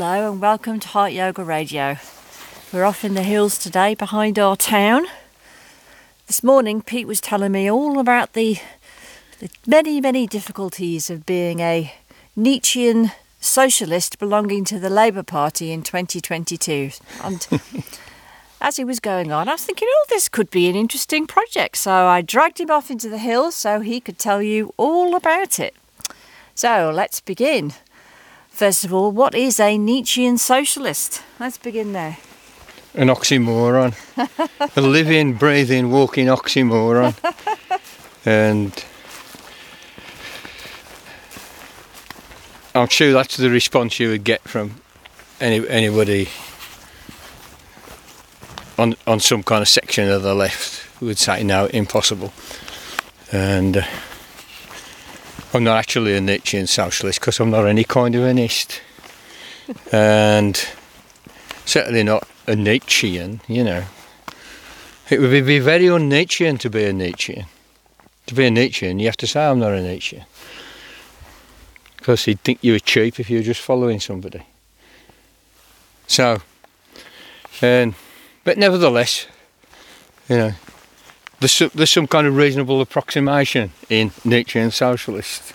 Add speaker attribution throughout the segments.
Speaker 1: Hello and welcome to Heart Yoga Radio. We're off in the hills today behind our town. This morning, Pete was telling me all about the, the many, many difficulties of being a Nietzschean socialist belonging to the Labour Party in 2022. And as he was going on, I was thinking, oh, this could be an interesting project. So I dragged him off into the hills so he could tell you all about it. So let's begin. First of all, what is a Nietzschean socialist? Let's begin there.
Speaker 2: An oxymoron. a living, breathing, walking oxymoron. and I'm sure that's the response you would get from any, anybody on on some kind of section of the left who would say no, impossible. And uh, I'm not actually a Nietzschean socialist because I'm not any kind of a Nist. and certainly not a Nietzschean, you know. It would be very un-Nietzschean to be a Nietzschean. To be a Nietzschean, you have to say I'm not a Nietzschean. Because he'd think you were cheap if you were just following somebody. So, and, but nevertheless, you know, there's some, there's some kind of reasonable approximation in Nietzschean socialist.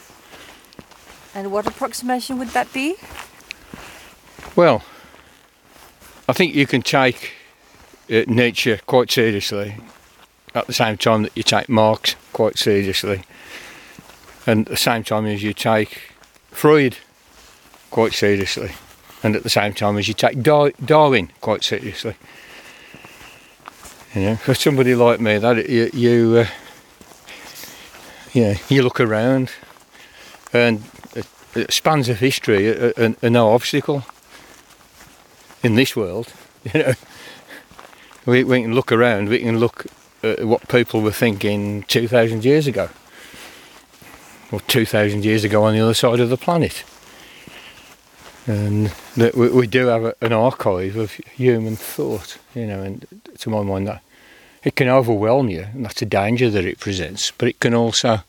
Speaker 1: And what approximation would that be?
Speaker 2: Well, I think you can take uh, Nietzsche quite seriously at the same time that you take Marx quite seriously, and at the same time as you take Freud quite seriously, and at the same time as you take Dar- Darwin quite seriously. You know, for somebody like me, that you you uh, you, you look around, and spans of history are, are, no obstacle in this world. You know, we, we can look around, we can look at what people were thinking two thousand years ago, or two thousand years ago on the other side of the planet, and that we, we do have a, an archive of human thought. You know, and to my mind, that it can overwhelm you, and that's a danger that it presents. But it can also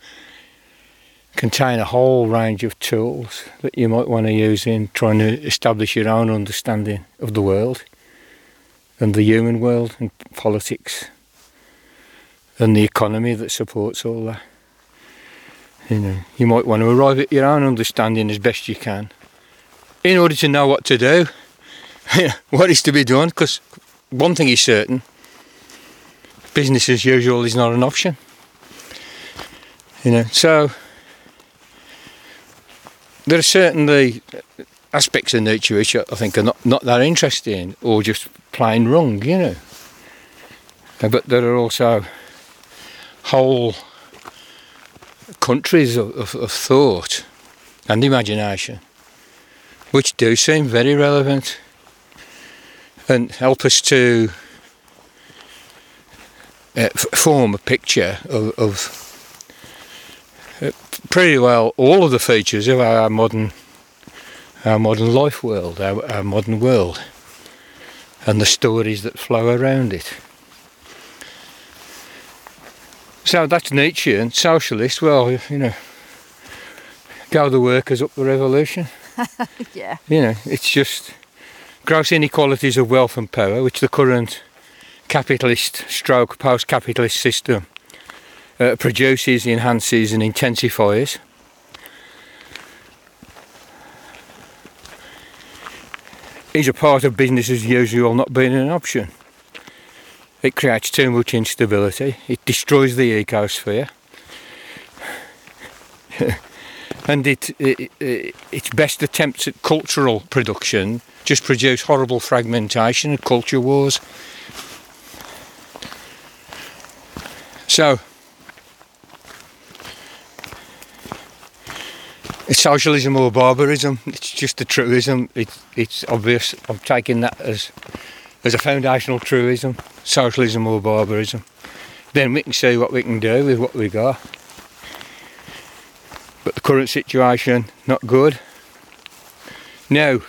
Speaker 2: contain a whole range of tools that you might want to use in trying to establish your own understanding of the world and the human world and politics and the economy that supports all that. You know, you might want to arrive at your own understanding as best you can in order to know what to do, what is to be done, because one thing is certain business as usual is not an option. You know, so there are certainly aspects of Nietzsche which I think are not, not that interesting or just plain wrong, you know. Uh, but there are also whole countries of, of, of thought and imagination which do seem very relevant and help us to uh, form a picture of, of uh, pretty well all of the features of our modern our modern life world, our, our modern world, and the stories that flow around it. So that's Nietzschean socialist. Well, you know, go the workers up the revolution.
Speaker 1: yeah.
Speaker 2: You know, it's just gross inequalities of wealth and power, which the current capitalist stroke post capitalist system uh, produces, enhances, and intensifies. Is a part of business as usual not being an option. It creates too much instability, it destroys the ecosphere, and it, it, it, its best attempts at cultural production just produce horrible fragmentation and culture wars. So, it's socialism or barbarism. It's just a truism. It's it's obvious. I'm taking that as as a foundational truism. Socialism or barbarism. Then we can see what we can do with what we got. But the current situation, not good. Now,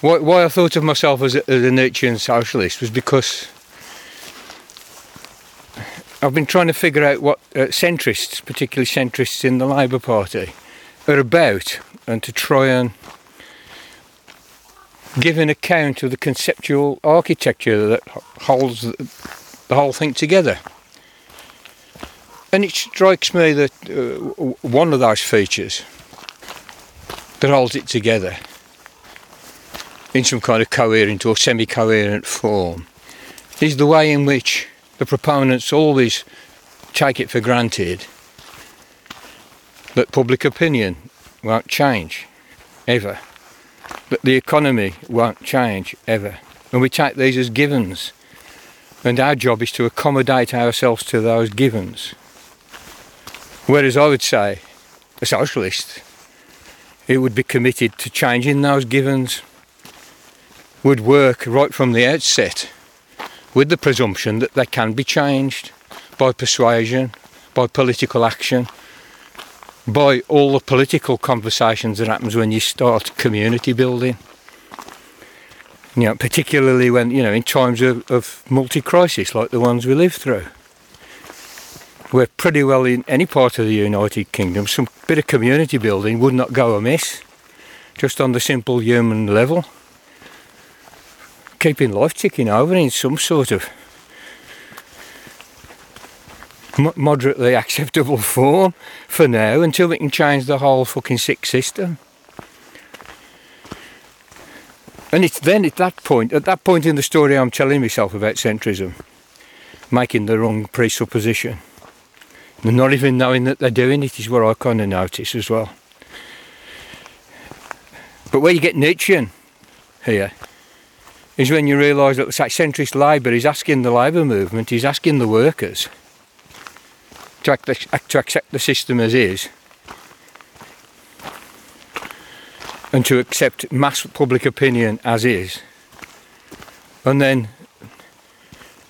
Speaker 2: why, why I thought of myself as a, as a Nietzschean socialist was because I've been trying to figure out what uh, centrists, particularly centrists in the Labour Party, are about and to try and give an account of the conceptual architecture that holds the, the whole thing together. And it strikes me that uh, one of those features that holds it together in some kind of coherent or semi coherent form is the way in which the proponents always take it for granted that public opinion won't change ever, that the economy won't change ever. And we take these as givens, and our job is to accommodate ourselves to those givens. Whereas I would say, a socialist, it would be committed to changing those givens, would work right from the outset with the presumption that they can be changed by persuasion, by political action, by all the political conversations that happens when you start community building. You know, particularly when, you know, in times of, of multi-crisis like the ones we live through. Where pretty well in any part of the United Kingdom, some bit of community building would not go amiss, just on the simple human level. Keeping life ticking over in some sort of moderately acceptable form for now until we can change the whole fucking sick system. And it's then at that point, at that point in the story I'm telling myself about centrism, making the wrong presupposition. Not even knowing that they're doing it is what I kind of notice as well. But where you get Nietzschean here is when you realise that the centrist Labour is asking the labour movement, he's asking the workers to, act, to accept the system as is and to accept mass public opinion as is and then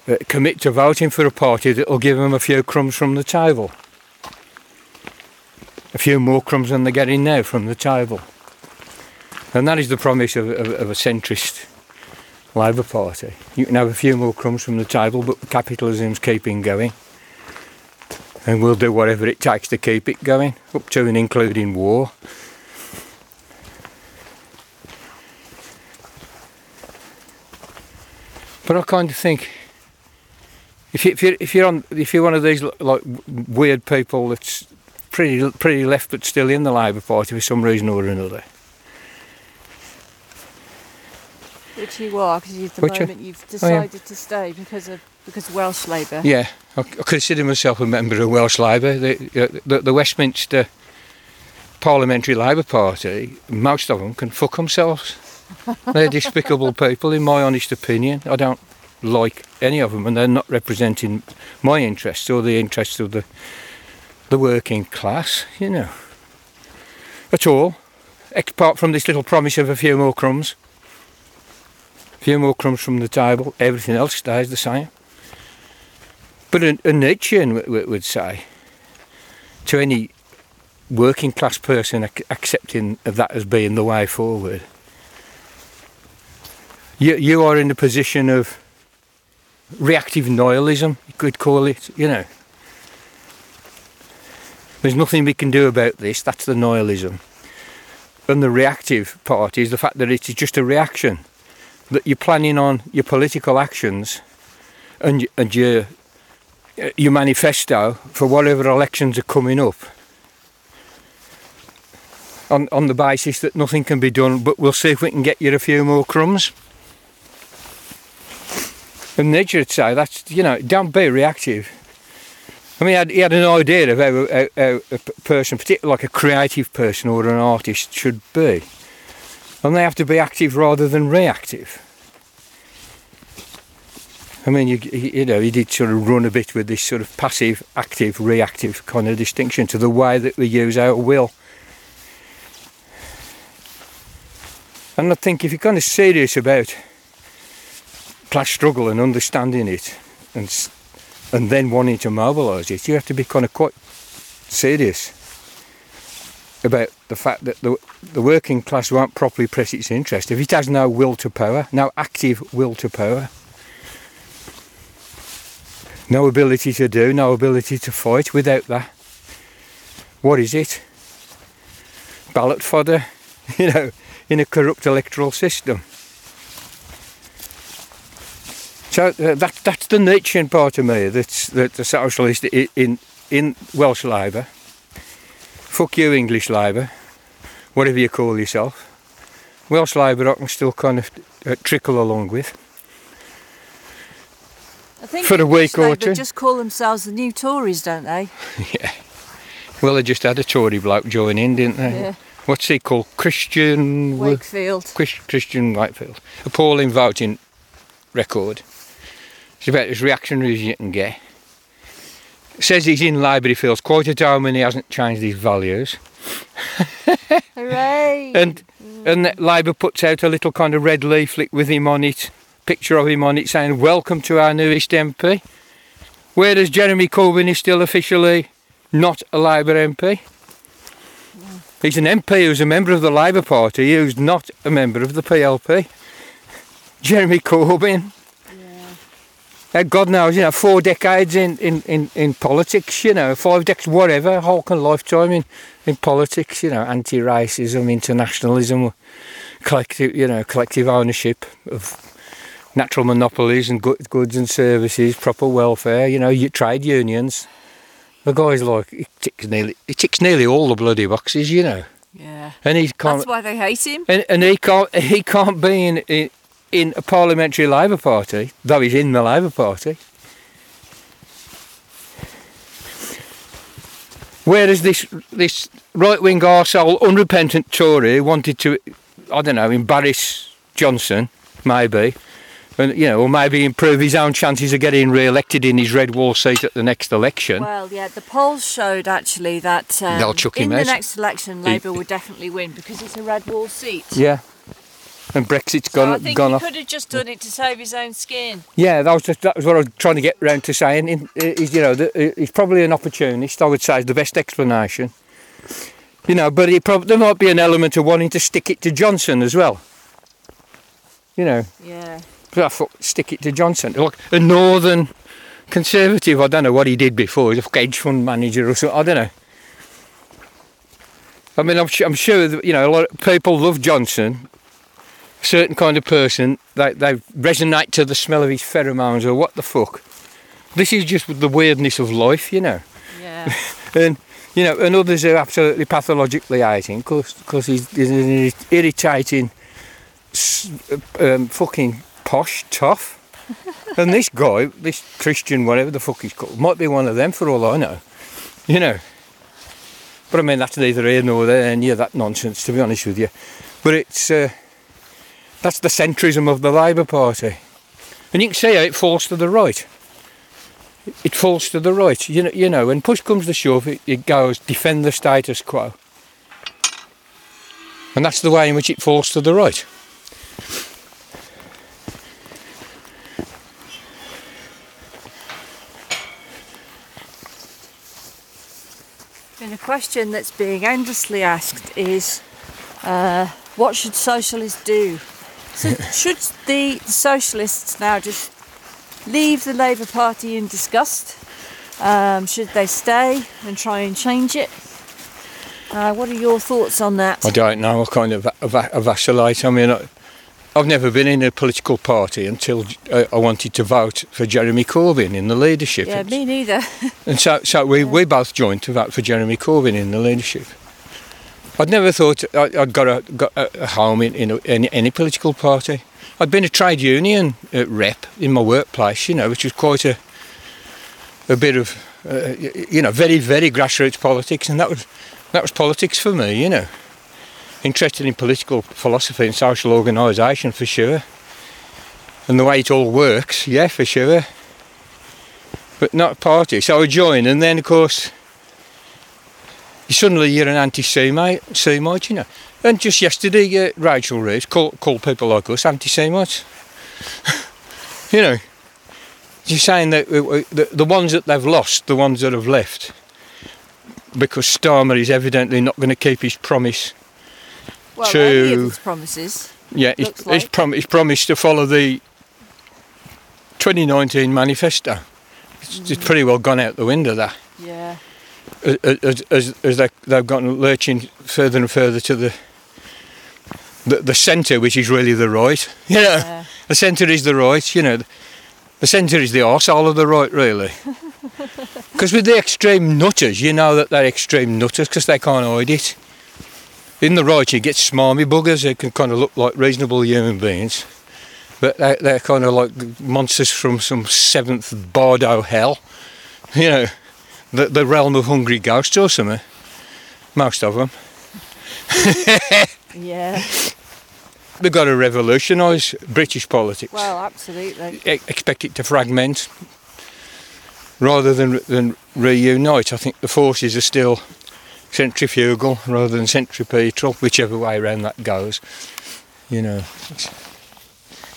Speaker 2: uh, commit to voting for a party that will give them a few crumbs from the table. A few more crumbs than they're getting now from the table. And that is the promise of, of, of a centrist Labour Party. You can have a few more crumbs from the table, but capitalism's keeping going and we'll do whatever it takes to keep it going, up to and including war. But I kind of think if, you, if you're if you're on if you're one of these like weird people that's pretty pretty left but still in the Labour Party for some reason or another.
Speaker 1: Which you are, because at the Which moment you've oh, decided to stay because of because of Welsh Labour.
Speaker 2: Yeah, I, I consider myself a member of Welsh Labour. The, the, the Westminster Parliamentary Labour Party, most of them can fuck themselves. they're despicable people, in my honest opinion. I don't like any of them, and they're not representing my interests or the interests of the the working class, you know, at all. Apart from this little promise of a few more crumbs, a few more crumbs from the table, everything else stays the same. But a, a Nietzschean would say to any working class person accepting of that as being the way forward, you, you are in the position of reactive nihilism, you could call it, you know. There's nothing we can do about this, that's the nihilism. And the reactive part is the fact that it is just a reaction, that you're planning on your political actions and, and you're your manifesto for whatever elections are coming up on, on the basis that nothing can be done, but we'll see if we can get you a few more crumbs. And Nietzsche would say, that's, you know, don't be reactive. I mean, he had, an idea of how, how, how a person, particularly like a creative person or an artist, should be. And they have to be active rather than reactive. I mean, you, you know, he did sort of run a bit with this sort of passive, active, reactive kind of distinction to the way that we use our will. And I think if you're kind of serious about class struggle and understanding it, and and then wanting to mobilise it, you have to be kind of quite serious about the fact that the the working class won't properly press its interest if it has no will to power, no active will to power no ability to do, no ability to fight without that. What is it? Ballot fodder, you know, in a corrupt electoral system. So uh, that that's the Nietzschean part of me. That's that the socialist i- in in Welsh Labour. Fuck you, English Labour, whatever you call yourself. Welsh Labour, I can still kind of uh, trickle along with.
Speaker 1: I think
Speaker 2: For a
Speaker 1: English
Speaker 2: week or two.
Speaker 1: just call themselves the new Tories, don't they?
Speaker 2: yeah. Well, they just had a Tory bloke join in, didn't they?
Speaker 1: Yeah.
Speaker 2: What's he called? Christian.
Speaker 1: Wakefield.
Speaker 2: Christian Whitefield. Appalling voting record. It's about as reactionary as you can get. Says he's in feels quite at home and he hasn't changed his values.
Speaker 1: Hooray!
Speaker 2: And and Labour puts out a little kind of red leaflet with him on it, picture of him on it saying, Welcome to our newest MP. Whereas Jeremy Corbyn is still officially not a Labour MP. He's an MP who's a member of the Labour Party who's not a member of the PLP. Jeremy Corbyn. God knows, you know, four decades in, in, in, in politics, you know, five decades, whatever, whole kind of lifetime in, in politics, you know, anti-racism, internationalism, collective, you know, collective ownership of natural monopolies and good, goods and services, proper welfare, you know, your trade unions. The guy's like, he ticks nearly, he ticks nearly all the bloody boxes, you know,
Speaker 1: yeah.
Speaker 2: and he can't,
Speaker 1: That's why they hate him.
Speaker 2: and, and he can't, he can't be in, in, in a parliamentary Labour Party, though he's in the Labour Party. Whereas this this right wing arsehole, unrepentant Tory wanted to, I don't know, embarrass Johnson, maybe, and you know, or maybe improve his own chances of getting re-elected in his red wall seat at the next election.
Speaker 1: Well, yeah, the polls showed actually that um,
Speaker 2: They'll
Speaker 1: in
Speaker 2: him
Speaker 1: the next election, Labour would definitely win because it's a red wall seat.
Speaker 2: yeah, and Brexit's
Speaker 1: So I
Speaker 2: gone
Speaker 1: think
Speaker 2: gone
Speaker 1: he
Speaker 2: off.
Speaker 1: could have just done it to save his own skin.
Speaker 2: Yeah, that was just, that was what I was trying to get round to saying. In- He's you know the, he's probably an opportunist. I would say is the best explanation. You know, but he prob- there might be an element of wanting to stick it to Johnson as well. You know,
Speaker 1: Yeah.
Speaker 2: but I thought stick it to Johnson, like a northern conservative. I don't know what he did before. He's a hedge fund manager or something. I don't know. I mean, I'm, su- I'm sure that, you know a lot of people love Johnson. Certain kind of person, they they resonate to the smell of his pheromones or what the fuck. This is just the weirdness of life, you know.
Speaker 1: Yeah.
Speaker 2: And you know, and others are absolutely pathologically hating because he's, he's an irritating, um, fucking posh tough. and this guy, this Christian, whatever the fuck he's called, might be one of them for all I know. You know. But I mean, that's neither here nor there, and yeah, that nonsense, to be honest with you. But it's uh, that's the centrism of the Labour Party, and you can see how it falls to the right it falls to the right. You know, you know when push comes to shove, it, it goes defend the status quo. And that's the way in which it falls to the right.
Speaker 1: And a question that's being endlessly asked is, uh, what should socialists do? So should the, socialists now just leave the Labour Party in disgust? Um, should they stay and try and change it? Uh, what are your thoughts on that?
Speaker 2: I don't know. I kind of va- va- vacillate. I mean, I, I've never been in a political party until uh, I wanted to vote for Jeremy Corbyn in the leadership.
Speaker 1: Yeah, me neither.
Speaker 2: And so, so we, we both joined to vote for Jeremy Corbyn in the leadership. I'd never thought I'd got a, got a home in, in any, any political party. I'd been a trade union rep in my workplace, you know, which was quite a a bit of, uh, you know, very very grassroots politics, and that was that was politics for me, you know. Interested in political philosophy and social organisation for sure, and the way it all works, yeah, for sure but not party. So I joined, and then of course, suddenly you're an anti-Semite, Semite, you know. And just yesterday, uh, Rachel Reeves called, called people like us anti-Semites. you know, she's saying that uh, uh, the, the ones that they've lost, the ones that have left, because Starmer is evidently not going to keep his promise.
Speaker 1: well,
Speaker 2: To-
Speaker 1: his promises.
Speaker 2: Yeah, he's,
Speaker 1: Looks
Speaker 2: he's, prom- he's promised to follow the 2019 manifesto. It's, it's pretty well gone out the window, that.
Speaker 1: Yeah.
Speaker 2: As, as, as they, they've gotten lurching further and further to the the, the centre, which is really the right. You know,
Speaker 1: Yeah.
Speaker 2: the centre is the right. You know, The centre is the arsehole of the right, really. Because with the extreme nutters, you know that they're extreme nutters because they can't hide it. In the right, you get smarmy buggers who can kind of look like reasonable human beings, but they're, they're kind of like monsters from some seventh Bardo hell. You know, the, the realm of hungry ghosts or something. Most of them.
Speaker 1: Yeah.
Speaker 2: They've got to revolutionise British politics.
Speaker 1: Well, absolutely.
Speaker 2: e- expect it to fragment rather than than reunite. I think the forces are still centrifugal rather than centripetal, whichever way around that goes. You know,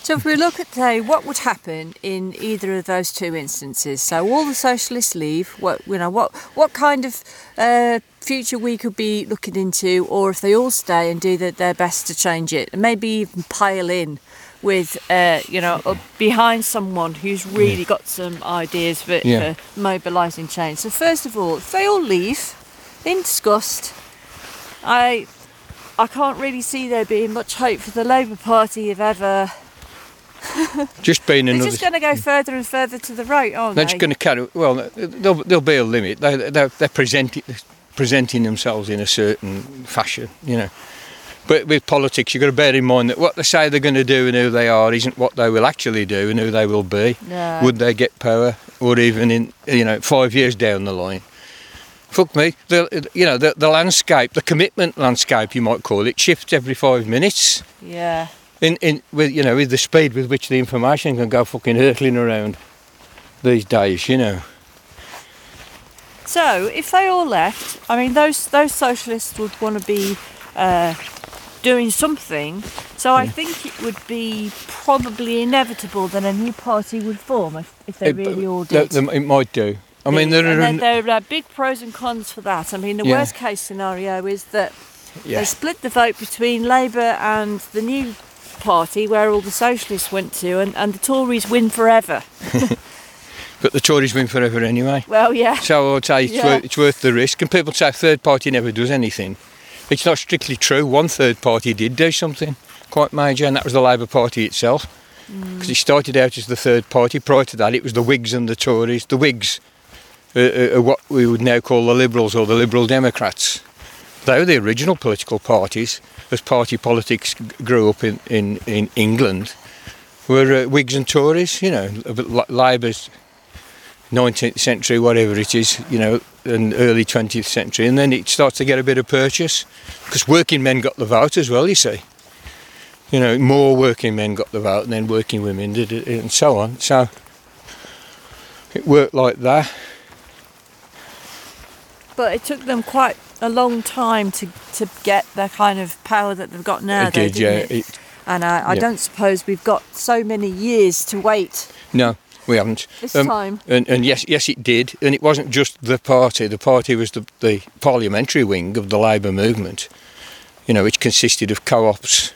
Speaker 1: So if we look at say what would happen in either of those two instances, so all the socialists leave, what you know, what what kind of uh, future we could be looking into, or if they all stay and do the, their best to change it, and maybe even pile in with uh, you know behind someone who's really got some ideas for,
Speaker 2: Yeah.
Speaker 1: for mobilising change. So first of all, if they all leave in disgust, I I can't really see there being much hope for the Labour Party of ever.
Speaker 2: just being another.
Speaker 1: They're just going to go further and further to the right, aren't
Speaker 2: They're
Speaker 1: they?
Speaker 2: just going to carry. Well, there'll, there'll be a limit. They, they're, they're presenting presenting themselves in a certain fashion, you know. But with politics, you've got to bear in mind that what they say they're going to do and who they are isn't what they will actually do and who they will be.
Speaker 1: No.
Speaker 2: Would they get power, or even in you know five years down the line? Fuck me. The you know the, the landscape, the commitment landscape, you might call it, shifts every five minutes.
Speaker 1: Yeah.
Speaker 2: In in with you know with the speed with which the information can go fucking hurtling around these days, you know.
Speaker 1: So if they all left, I mean, those those socialists would want to be uh, doing something. So I think it would be probably inevitable that a new party would form if, if they
Speaker 2: It-
Speaker 1: really all
Speaker 2: that-
Speaker 1: did.
Speaker 2: that- it might do. I mean, there are
Speaker 1: there are big pros and cons for that. I mean, the
Speaker 2: Yeah.
Speaker 1: worst case scenario is that
Speaker 2: yeah,
Speaker 1: they split the vote between Labour and the new party, where all the socialists went to, and, and the Tories win forever.
Speaker 2: but the Tories win forever anyway.
Speaker 1: Well, yeah.
Speaker 2: So I'd say it's,
Speaker 1: Yeah.
Speaker 2: worth, it's worth the risk. And people say third party never does anything. It's not strictly true. One third party did do something quite major, and that was the Labour Party itself. Because it started out as the third party. Prior to that, it was the Whigs and the Tories. The Whigs uh, uh, are what we would now call the Liberals or the Liberal Democrats. They were the original political parties, as party politics grew up in, in, in England, were uh, Whigs and Tories, you know, Labour's 19th century, whatever it is, you know, and early 20th century, and then it starts to get a bit of purchase because working men got the vote as well. You see, you know, more working men got the vote, and then working women did it, and so on. So it worked like that.
Speaker 1: But it took them quite a long time to, to get the kind of power that they've got now,
Speaker 2: it
Speaker 1: though,
Speaker 2: did, yeah.
Speaker 1: it?
Speaker 2: It,
Speaker 1: And I, I
Speaker 2: yeah.
Speaker 1: don't suppose we've got so many years to wait
Speaker 2: no, we haven't.
Speaker 1: this
Speaker 2: Um,
Speaker 1: time.
Speaker 2: And, and yes, yes, it did. And it wasn't just the party. The party was the, the parliamentary wing of the Labour movement, you know, which consisted of co-ops,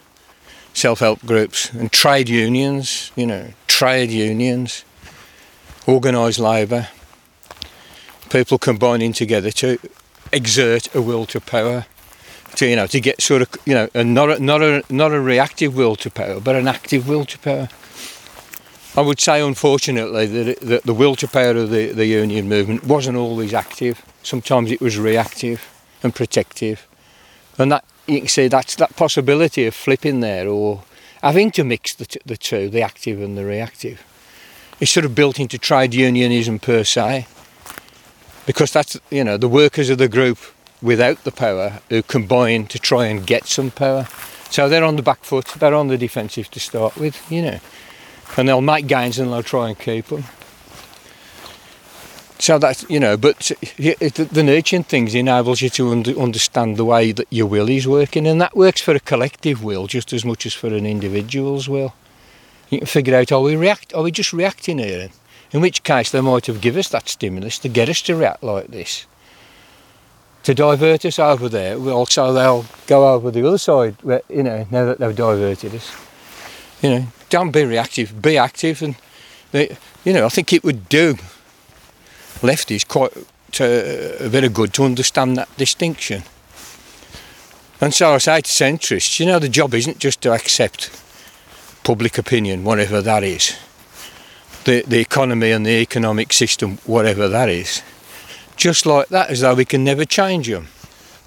Speaker 2: self-help groups, and trade unions. You know, trade unions, organised labour, people combining together to exert a will to power. To you know, to get sort of you know, not a, not a not a reactive will to power, but an active will to power. I would say, unfortunately, that, it, that the will to power of the, the union movement wasn't always active. Sometimes it was reactive and protective, and that you can see that's that possibility of flipping there or having to mix the, t- the two, the active and the reactive. It's sort of built into trade unionism per se, because that's you know the workers of the group without the power who combine to try and get some power. So they're on the back foot. They're on the defensive to start with, you know and they'll make gains and they'll try and keep them. So that's you know, but the nurturing things enables you to understand the way that your will is working, and that works for a collective will just as much as for an individual's will. You can figure out are we react, are we just reacting here? In which case they might have given us that stimulus to get us to react like this, to divert us over there. Well, so they'll go over the other side, where, you know, now that they've diverted us. You know, don't be reactive, be active, and they, you know, I think it would do lefties quite uh, a bit of good to understand that distinction. And so I say to centrists, you know, the job isn't just to accept public opinion, whatever that is. The, the economy and the economic system, whatever that is, just like that, as though we can never change them.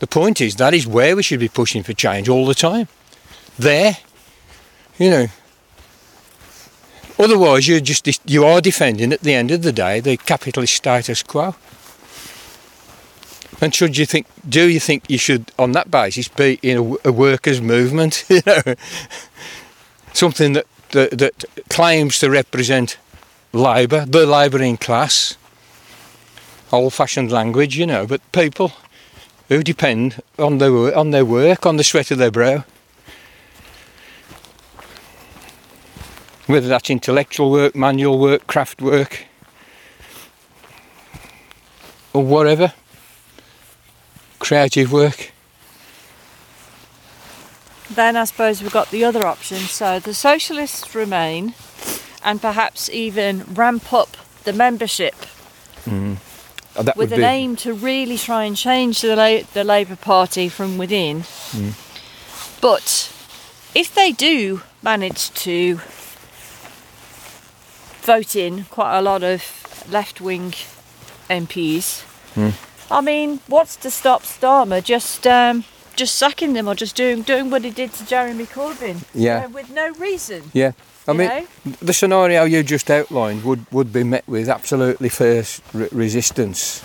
Speaker 2: The point is, that is where we should be pushing for change all the time. There, you know. Otherwise, you're just you are defending at the end of the day the capitalist status quo. And should you think, do you think you should, on that basis, be in a, a workers' movement? you know, something that, that that claims to represent labour, the labouring class, old-fashioned language, you know, but people who depend on their on their work, on the sweat of their brow. Whether that's intellectual work, manual work, craft work, or whatever, creative work.
Speaker 1: Then I suppose we've got the other option. So the socialists remain, and perhaps even ramp up the membership
Speaker 2: Mm. Oh, that
Speaker 1: with
Speaker 2: would
Speaker 1: an
Speaker 2: be,
Speaker 1: aim to really try and change the, La- the Labour Party from within.
Speaker 2: Mm.
Speaker 1: But if they do manage to vote in quite a lot of left wing MPs,
Speaker 2: Mm.
Speaker 1: I mean, what's to stop Starmer just um, just sacking them or just doing doing what he did to Jeremy Corbyn?
Speaker 2: Yeah.
Speaker 1: uh, with no reason.
Speaker 2: Yeah, I mean,
Speaker 1: know?
Speaker 2: the scenario you just outlined would, would be met with absolutely fierce re- resistance.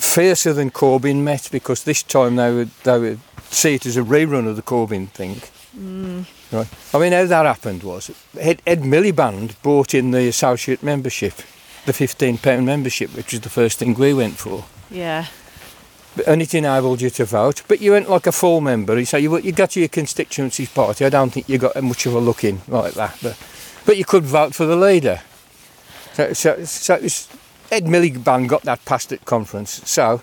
Speaker 2: Fiercer than Corbyn met because this time they would they would see it as a rerun of the Corbyn thing. Hmm. Right. I mean, how that happened was Ed, Ed Miliband brought in the associate membership, the fifteen pound membership, which was the first thing we went for.
Speaker 1: Yeah.
Speaker 2: It enabled you to vote. But you went like a full member. So you you got to your constituency party. I don't think you got much of a look in like that. But but you could vote for the leader. So so, so was, Ed Miliband got that passed at conference. So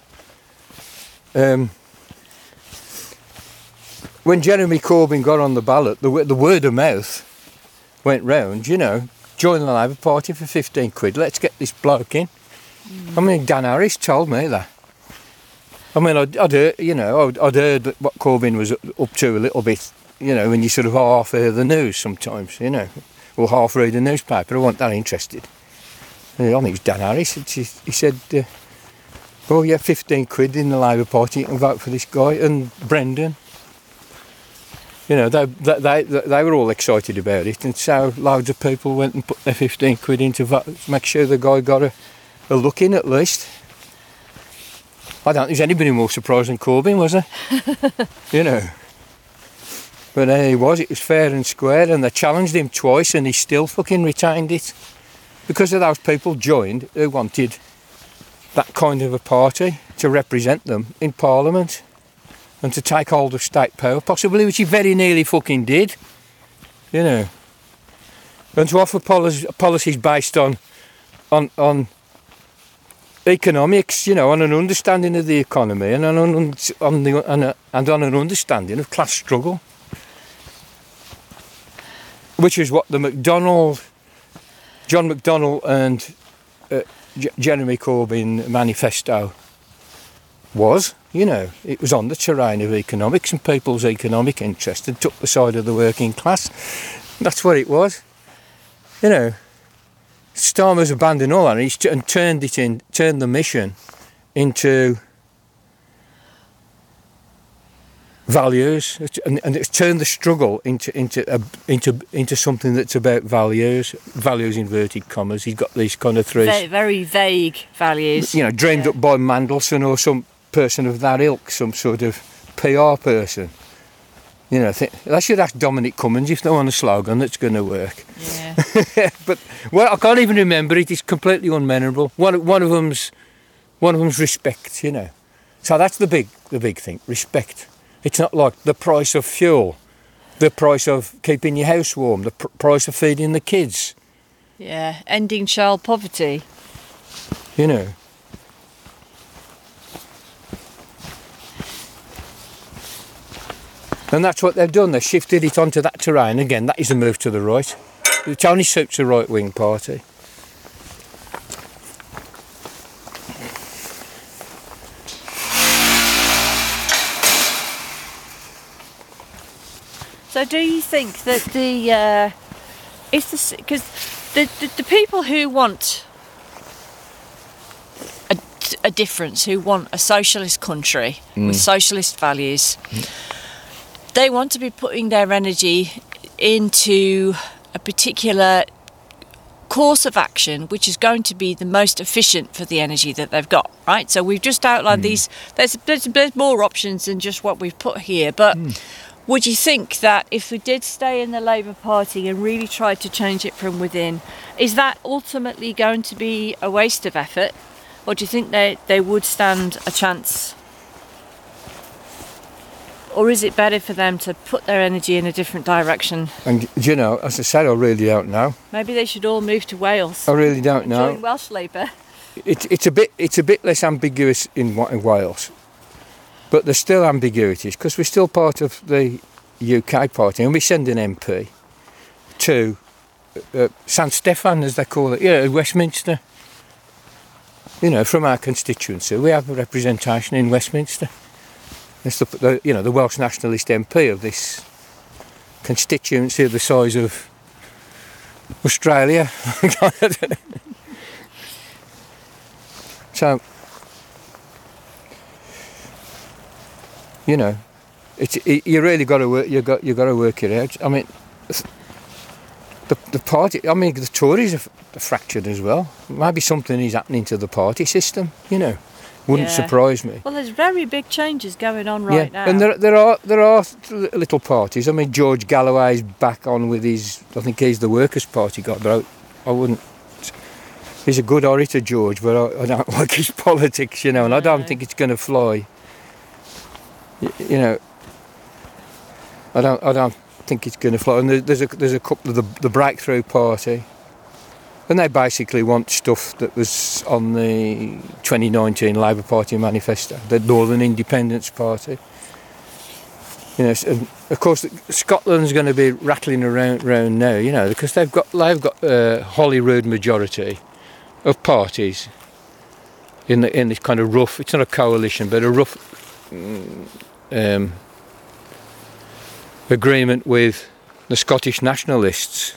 Speaker 2: um, when Jeremy Corbyn got on the ballot, the the word of mouth went round. You know, join the Labour Party for fifteen quid. Let's get this bloke in. I mean, Dan Harris told me that. I mean, I'd, I'd heard, you know, I'd, I'd heard what Corbyn was up to a little bit, you know, when you sort of half hear the news sometimes, you know, or half read a newspaper. I wasn't that interested. I think it was Dan Harris. He, he said, uh, "Oh yeah, fifteen quid in the Labour Party, you can vote for this guy." And Brendan, you know, they, they they they were all excited about it, and so loads of people went and put their fifteen quid in to vote, make sure the guy got a, a look in at least. I don't think there's anybody more surprised than Corbyn, was there? you know. But there he was, it was fair and square, and they challenged him twice, and he still fucking retained it. Because of those people joined who wanted that kind of a party to represent them in Parliament and to take hold of state power, possibly, which he very nearly fucking did. You know. And to offer policies, policies based on, on, on economics, you know, on an understanding of the economy and on, on, the, a, and on an understanding of class struggle, which is what the McDonald, John McDonnell and uh, J- Jeremy Corbyn manifesto was. You know, it was on the terrain of economics and people's economic interest and took the side of the working class. That's what it was. You know, Starmer's abandoned all that and, he's t- and turned it in, turned the mission into values, and, and it's turned the struggle into into a, into into something that's about values, values inverted commas. He's got these kind of three,
Speaker 1: Very, very vague values.
Speaker 2: you know, dreamed
Speaker 1: Yeah.
Speaker 2: up by Mandelson or some person of that ilk, some sort of PR person. You know, th- they should ask Dominic Cummings if they want a slogan that's going to work.
Speaker 1: Yeah.
Speaker 2: but well, I can't even remember it. It's completely unmemorable. One one of them's one of them's respect. You know, so that's the big the big thing. Respect. It's not like the price of fuel, the price of keeping your house warm, the pr- price of feeding the kids.
Speaker 1: Yeah. Ending child poverty.
Speaker 2: You know. And that's what they've done. They've shifted it onto that terrain again. That is a move to the right. It only suits a right wing party.
Speaker 1: So, do you think that the uh, is the because the, the, the people who want a, a difference, who want a socialist country with socialist values, they want to be putting their energy into a particular course of action which is going to be the most efficient for the energy that they've got right so we've just outlined hmm. these there's, there's there's more options than just what we've put here but hmm. would you think that if we did stay in the Labour Party and really tried to change it from within, is that ultimately going to be a waste of effort? Or do you think they, they would stand a chance? Or is it better for them to put their energy in a different direction?
Speaker 2: And you know, as I said, I really don't know.
Speaker 1: Maybe they should all move to Wales.
Speaker 2: I really don't know.
Speaker 1: Join Welsh Labour.
Speaker 2: It, it's a bit it's a bit less ambiguous in, in Wales, but there's still ambiguities because we're still part of the UK party, and we send an MP to uh, San Steffan, as they call it, yeah, Westminster. You know, from our constituency, we have a representation in Westminster. It's the, the you know the Welsh nationalist MP of this constituency of the size of Australia. So, you know, it's it, you really got to work. You got you got to work it out. I mean, the the party. I mean, the Tories are fractured as well. Maybe something is happening to the party system. You know, wouldn't
Speaker 1: Yeah.
Speaker 2: surprise me.
Speaker 1: Well, there's very big changes going on right now.
Speaker 2: and there there are there are little parties. I mean, George Galloway's back on with his. I think he's the Workers' Party guy, but I, I wouldn't. He's a good orator, George, but I, I don't like his politics, you know, and I don't think it's going to fly. Y- You know, I don't, I don't think it's going to fly. And there's a, there's a couple of the, the Breakthrough Party, and they basically want stuff that was on the 2019 Labour Party manifesto, the Northern Independence Party. You know, of course Scotland's going to be rattling around, around now, you know, because they've got they've got a Holyrood majority of parties in the in this kind of rough. It's not a coalition, but a rough mm, um, agreement with the Scottish nationalists.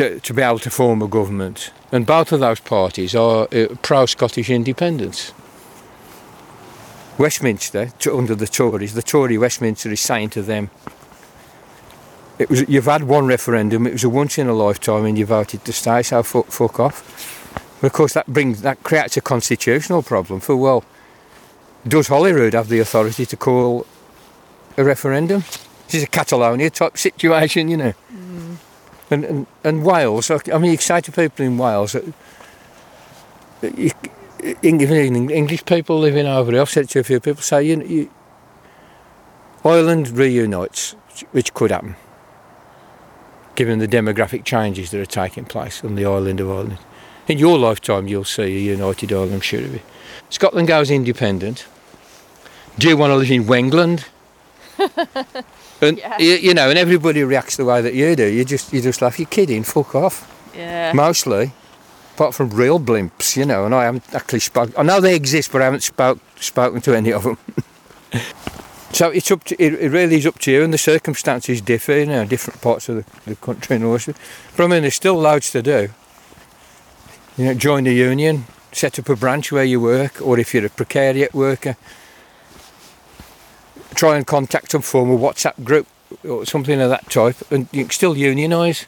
Speaker 2: To, to be able to form a government, and both of those parties are uh, pro-Scottish independence. Westminster, under the Tories, the Tory Westminster is saying to them, it was, you've had one referendum, it was a once in a lifetime and you voted to stay, so fuck, fuck off. But of course that brings, that creates a constitutional problem for, well, does Holyrood have the authority to call a referendum? This is a Catalonia type situation, you know. And, and, and Wales, I mean, to people in Wales, even English people living over there, I've said to a few people, say, you, you, Ireland reunites, which could happen, given the demographic changes that are taking place on the island of Ireland. In your lifetime, you'll see a united Ireland, I'm. Scotland goes independent. Do you want to live in Wengland? and
Speaker 1: Yeah.
Speaker 2: you, you know, and everybody reacts the way that you do. You just you just laugh. You're kidding. Fuck off.
Speaker 1: yeah.
Speaker 2: Mostly, apart from real blimps, you know. And I haven't actually spoken. I know they exist, but I haven't spoke, spoken to any of them. so it's up to it, it. really is up to you, and the circumstances differ. You know, different parts of the, the country and all this. But I mean, there's still loads to do. You know, join the union, set up a branch where you work, or if you're a precariat worker, try and contact some form of WhatsApp group or something of that type, and you can still unionise.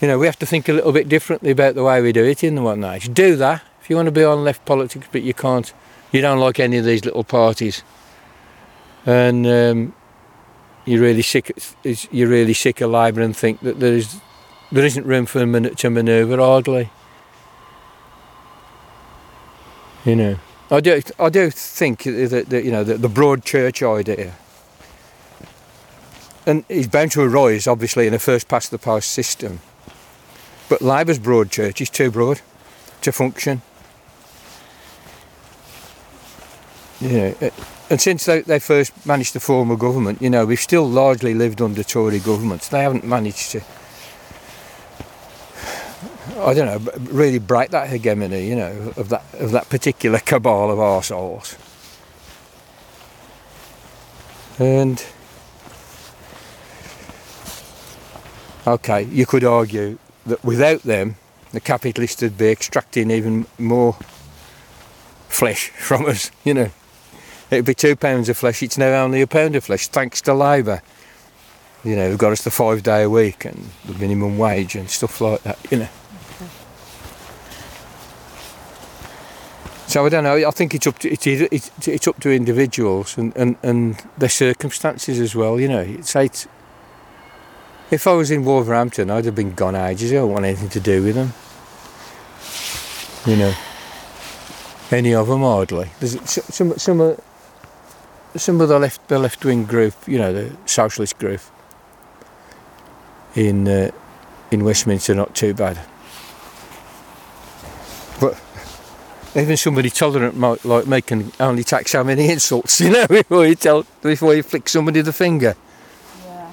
Speaker 2: You know, we have to think a little bit differently about the way we do it in the one age. Do that if you want to be on left politics, but you can't. You don't like any of these little parties, and um, you're really sick. You're really sick of Labour and think that there is there isn't room for a minute to manoeuvre hardly. You know, I do. I do think that, that you know the, the broad church idea, and it's bound to arise obviously in a first past the post system. But Labour's broad church is too broad to function. You know, uh, and since they, they first managed to form a government, you know, we've still largely lived under Tory governments. They haven't managed to, I don't know, really break that hegemony, you know, of that of that particular cabal of arseholes. And Okay, you could argue that without them, the capitalists would be extracting even more flesh from us, you know. It'd be two pounds of flesh, it's now only a pound of flesh, thanks to Labour. You know, they've got us the five day a week and the minimum wage and stuff like that, you know. So I don't know. I think it's up to it's, up to individuals and, and, and their circumstances as well. You know, it's, if I was in Wolverhampton, I'd have been gone ages. I don't want anything to do with them. You know, any of them hardly. There's some some of some of the left the left wing group. You know, the socialist group in uh, in Westminster, not too bad. But even somebody tolerant might, like can only take so many insults, you know, before you tell before you flick somebody the finger.
Speaker 1: Yeah.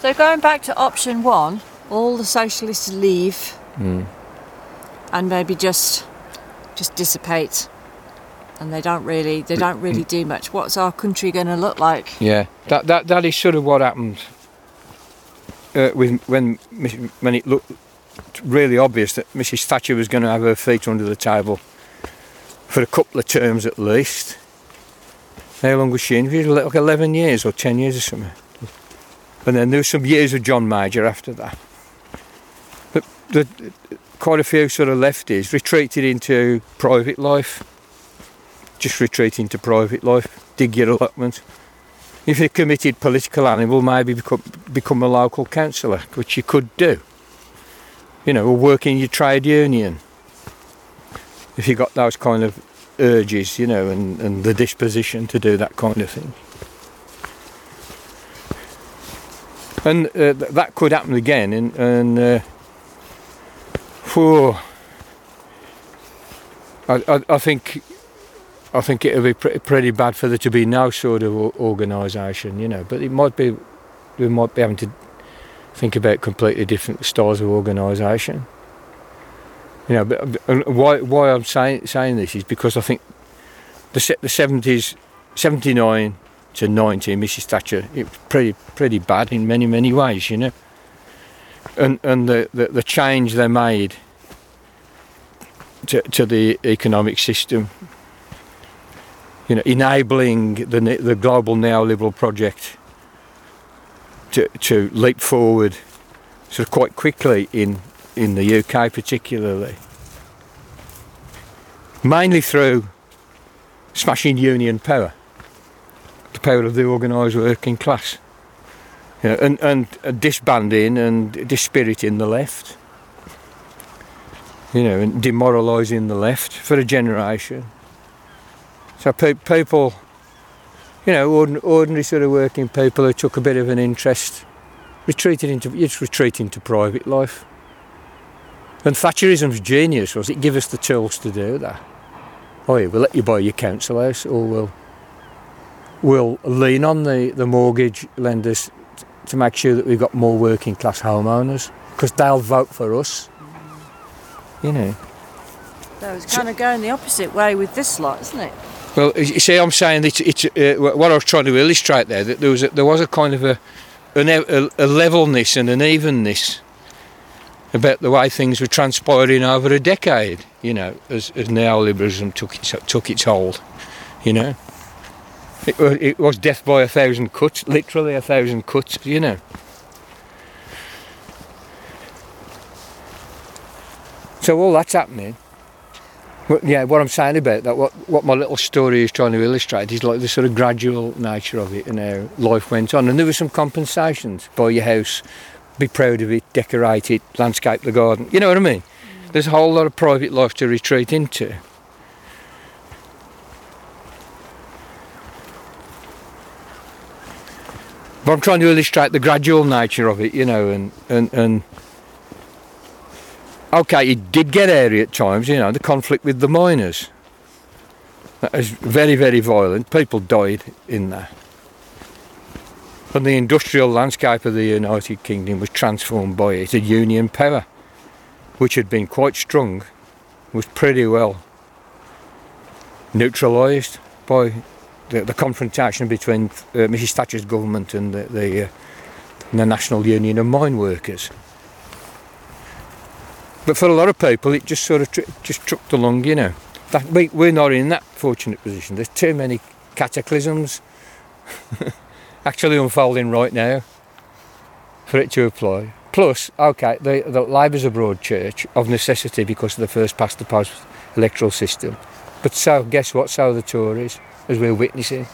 Speaker 1: So going back to option one, all the socialists leave
Speaker 2: Mm.
Speaker 1: and maybe just just dissipate and they don't really they don't really do much. What's our country going to look like?
Speaker 2: Yeah, that that that is sort of what happened uh, with when when it looked really obvious that Mrs Thatcher was going to have her feet under the table for a couple of terms at least. How long was she in? Was like 11 years or 10 years or something. And then there were some years of John Major after that. But the, quite a few sort of lefties retreated into private life. Just retreat into private life, dig your allotment. If you're a committed political animal, maybe become, become a local councillor, which you could do you know, or your trade union. If you got those kind of urges, you know, and, and the disposition to do that kind of thing. And uh, th- that could happen again, and, and uh, whew, I, I, I think I think it would be pre- pretty bad for there to be no sort of o- organisation, you know. But it might be we might be having to think about completely different styles of organisation. You know, but why why I'm saying saying this is because I think the the seventies, seventy nine to ninety, Mrs Thatcher, it was pretty pretty bad in many many ways, you know. And and the the, the change they made to to the economic system, you know, enabling the the global neoliberal project to, to leap forward sort of quite quickly in, in the UK particularly. Mainly through smashing union power, the power of the organised working class. You know, and, and disbanding and dispiriting the left. You know, and demoralising the left for a generation. So pe- people you know, ordinary, ordinary sort of working people who took a bit of an interest, retreated into, it's retreating to private life. And Thatcherism's genius was it give us the tools to do that. Oh yeah, we'll let you buy your council house or we'll, we'll lean on the, the mortgage lenders to make sure that we've got more working class homeowners because they'll vote for us. You know.
Speaker 1: So it's kind of going the opposite way with this lot, isn't it?
Speaker 2: Well, you see, I'm saying that it's uh, what I was trying to illustrate there. That there was a, there was a kind of a, a a levelness and an evenness about the way things were transpiring over a decade. You know, as, as neoliberalism took its took its hold. You know, it, it was death by a thousand cuts, literally a thousand cuts. You know. So all that's happening. Yeah, what I'm saying about that, what, what my little story is trying to illustrate is like the sort of gradual nature of it and how life went on. And there were some compensations. Buy your house, be proud of it, decorate it, landscape the garden. You know what I mean? There's a whole lot of private life to retreat into. But I'm trying to illustrate the gradual nature of it, you know, and, and, and okay, it did get airy at times, you know, the conflict with the miners. That was very, very violent. People died in that. And the industrial landscape of the United Kingdom was transformed by it. A union power, which had been quite strong, was pretty well neutralised by the, the confrontation between uh, Mrs Thatcher's government and the, the, uh, the National Union of Mine Workers. But for a lot of people, it just sort of tr- just trucked along, you know. That, we, we're not in that fortunate position. There's too many cataclysms actually unfolding right now for it to apply. Plus, okay, the, the Labour's a broad church of necessity because of the first past the post electoral system. But so, guess what? So the Tories, as we're witnessing.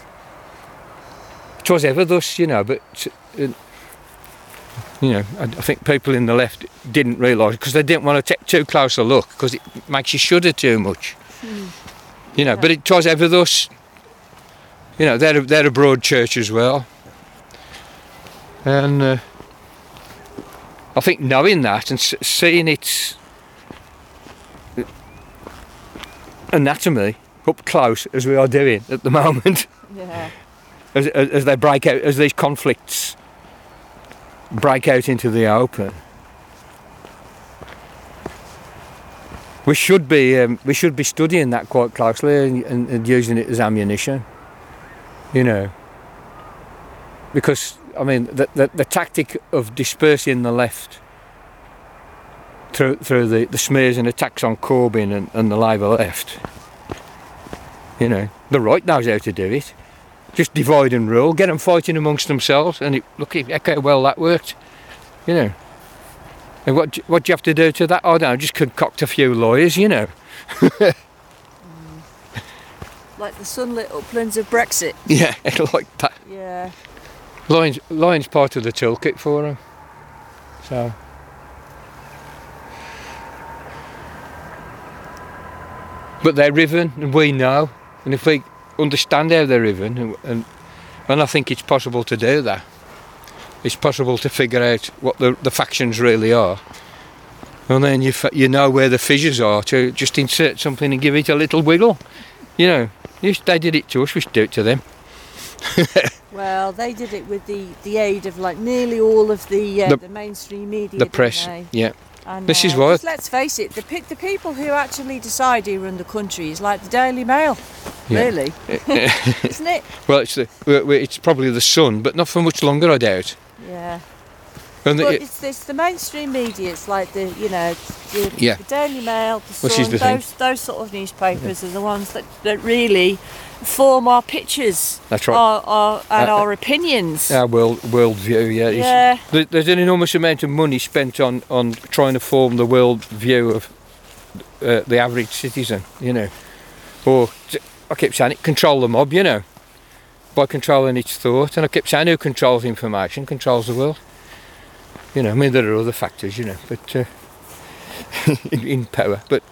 Speaker 2: It was ever thus, you know, but uh, you know, I, I think people in the left didn't realise because they didn't want to take too close a look because it makes you shudder too much. You know, but it was ever thus. You know, they're a, they're a broad church as well, and uh, I think knowing that and s- seeing its anatomy up close as we are doing at the moment,
Speaker 1: Yeah.
Speaker 2: as, as they break out, as these conflicts break out into the open. We should be um, we should be studying that quite closely and, and, and using it as ammunition. You know, because I mean the, the, the tactic of dispersing the left through through the, the smears and attacks on Corbyn and, and the Labour left. You know, the right knows how to do it. Just divide and rule, get them fighting amongst themselves, and it, look how well that worked. You know. And what do- what do you have to do to that? Oh, don't just concoct a few lawyers, you know.
Speaker 1: Like the sunlit uplands of Brexit.
Speaker 2: Yeah, like that.
Speaker 1: Yeah.
Speaker 2: Lion's, Lion's part of the toolkit for them. So. But they're riven, and we know. And if we understand how they're and, and, and I think it's possible to do that, it's possible to figure out what the, the factions really are. And then you, fa- you know where the fissures are to just insert something and give it a little wiggle. You know, if they did it to us, we should do it to them.
Speaker 1: Well, they did it with the, the aid of like nearly all of the uh,
Speaker 2: The-
Speaker 1: the, mainstream media.
Speaker 2: The press,
Speaker 1: they?
Speaker 2: yeah.
Speaker 1: And,
Speaker 2: This is
Speaker 1: uh,
Speaker 2: why-
Speaker 1: 'cause Let's face it, the pe- the people who actually decide who run the country is like the Daily Mail.
Speaker 2: Yeah.
Speaker 1: Really, isn't it?
Speaker 2: Well, it's the, it's probably the sun, but not for much longer, I doubt.
Speaker 1: Yeah.
Speaker 2: And the-
Speaker 1: But it's, it's the mainstream media. It's like the you know the,
Speaker 2: Yeah.
Speaker 1: the Daily Mail, the Sun. those those sort of newspapers are the ones that, that really form our pictures,
Speaker 2: that's right.
Speaker 1: our, our and
Speaker 2: Uh,
Speaker 1: our opinions.
Speaker 2: Our world world view, yeah.
Speaker 1: Yeah.
Speaker 2: there- There's an enormous amount of money spent on on trying to form the world view of uh, the average citizen, you know, or I keep saying it, control the mob, you know, by controlling its thought. And I keep saying who controls information controls the world. You know, I mean there are other factors, you know, but uh, in, in power, but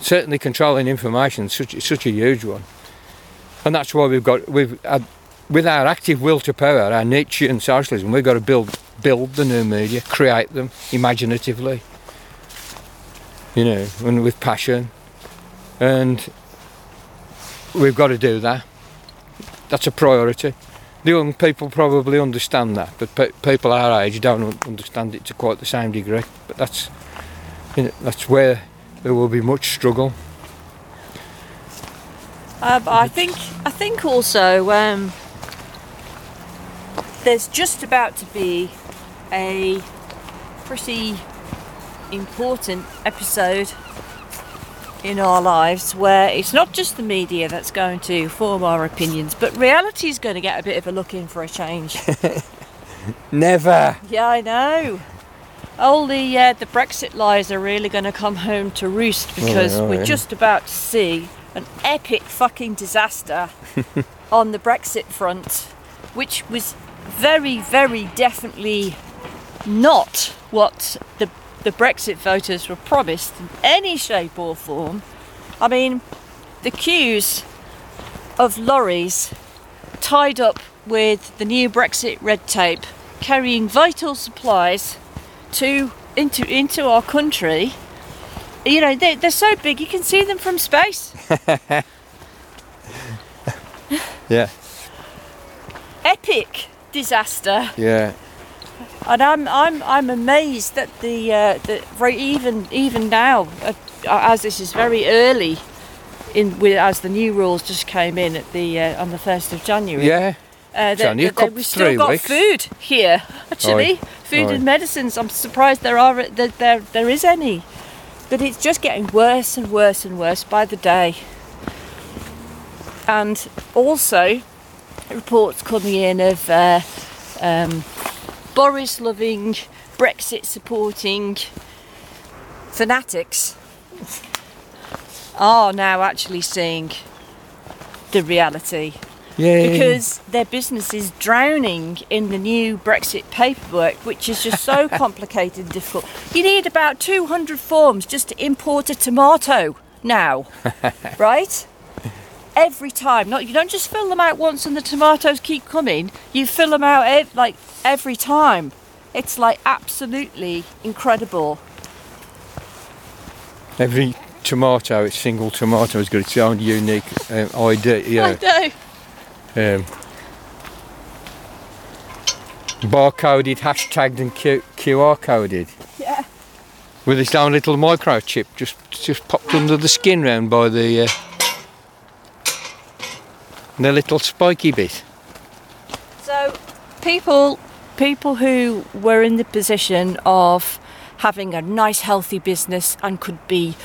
Speaker 2: certainly controlling information is such such a huge one, and that's why we've got we've had with our active will to power, our nature and socialism, we've got to build build the new media, create them imaginatively. You know, and with passion. And we've got to do that. That's a priority. The young people probably understand that, but pe- people our age don't understand it to quite the same degree. But that's, you know, that's where there will be much struggle.
Speaker 1: Uh, but I think I think also um, there's just about to be a pretty important episode in our lives where it's not just the media that's going to form our opinions, but reality is going to get a bit of a look in for a change.
Speaker 2: Never.
Speaker 1: yeah, I know. All the uh, the Brexit lies are really going to come home to roost because
Speaker 2: are,
Speaker 1: we're
Speaker 2: yeah.
Speaker 1: just about to see an epic fucking disaster on the Brexit front, which was very, very definitely not what the the Brexit voters were promised in any shape or form. I mean, the queues of lorries tied up with the new Brexit red tape, carrying vital supplies to into into our country. You know, they, they're so big you can see them from space.
Speaker 2: Yeah.
Speaker 1: Epic disaster.
Speaker 2: Yeah.
Speaker 1: And I'm I'm I'm amazed that the uh, that very even even now, uh, as this is very early, in with as the new rules just came in at the uh, on the first of January.
Speaker 2: Yeah.
Speaker 1: Uh,
Speaker 2: It's only a
Speaker 1: that- that we've still got
Speaker 2: weeks.
Speaker 1: food here, actually.
Speaker 2: Aye.
Speaker 1: Food
Speaker 2: Aye.
Speaker 1: and medicines. I'm surprised there are that there there is any, but it's just getting worse and worse and worse by the day. And also, reports coming in of uh, um, Boris loving, Brexit supporting fanatics are now actually seeing the reality
Speaker 2: Yeah.
Speaker 1: because their business is drowning in the new Brexit paperwork, which is just so complicated and difficult. You need about 200 forms just to import a tomato now, right? Every time, not you don't just fill them out once and the tomatoes keep coming. You fill them out ev- like every time. It's like absolutely incredible.
Speaker 2: Every tomato, it's single tomato, has got its own unique um, ID. Yeah.
Speaker 1: I know.
Speaker 2: Um, barcoded, hashtagged, and Q- QR coded
Speaker 1: Yeah.
Speaker 2: with its own little microchip just just popped under the skin round by the uh, the little spiky bit.
Speaker 1: So people people who were in the position of having a nice healthy business and could be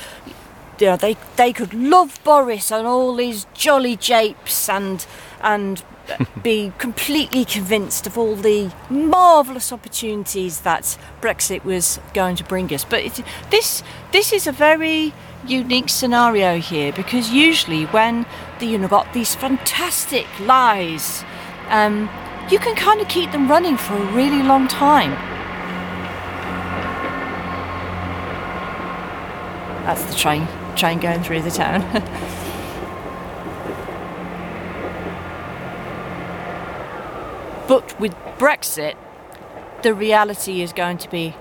Speaker 1: you know they they could love Boris and all his jolly japes and and be completely convinced of all the marvelous opportunities that Brexit was going to bring us but it, this this is a very unique scenario here because usually when the, you know got these fantastic lies um, you can kind of keep them running for a really long time. That's the train train going through the town. but with Brexit, the reality is going to be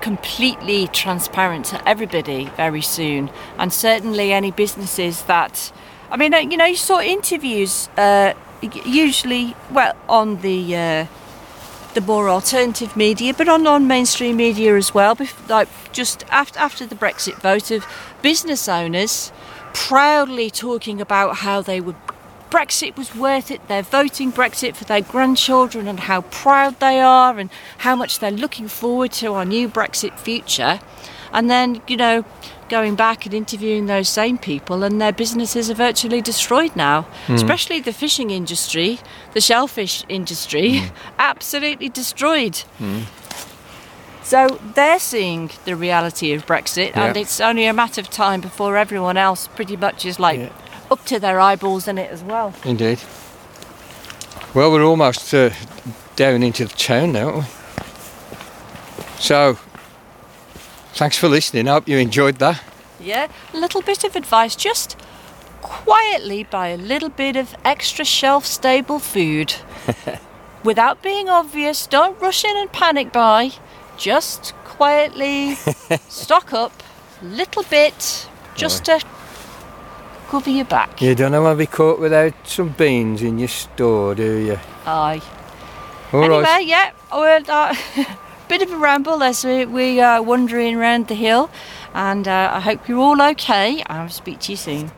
Speaker 1: completely transparent to everybody very soon, and certainly any businesses that, I mean, uh, you know, you saw interviews uh, usually, well, on the uh, the more alternative media, but on non-mainstream media as well. Like just after after the Brexit vote, of business owners proudly talking about how they would. Brexit was worth it. They're voting Brexit for their grandchildren and how proud they are and how much they're looking forward to our new Brexit future. And then, you know, going back and interviewing those same people and their businesses are virtually destroyed now, hmm. especially the fishing industry, the shellfish industry, hmm. absolutely destroyed. Hmm. So they're seeing the reality of Brexit, and it's only a matter of time before everyone else pretty much is like
Speaker 2: Yeah.
Speaker 1: Up to their eyeballs in it as well.
Speaker 2: Indeed. Well, we're almost uh, down into the town now, aren't we? So, thanks for listening. I hope you enjoyed that.
Speaker 1: Yeah, a little bit of advice just quietly buy a little bit of extra shelf stable food without being obvious. Don't rush in and panic buy. Just quietly stock up a little bit just to cover your back.
Speaker 2: You don't want to be caught without some beans in your store, do you?
Speaker 1: Aye.
Speaker 2: All
Speaker 1: anyway,
Speaker 2: right.
Speaker 1: yeah, well, uh, bit of a ramble as we, we are wandering around the hill, and uh, I hope you're all okay. I'll speak to you soon.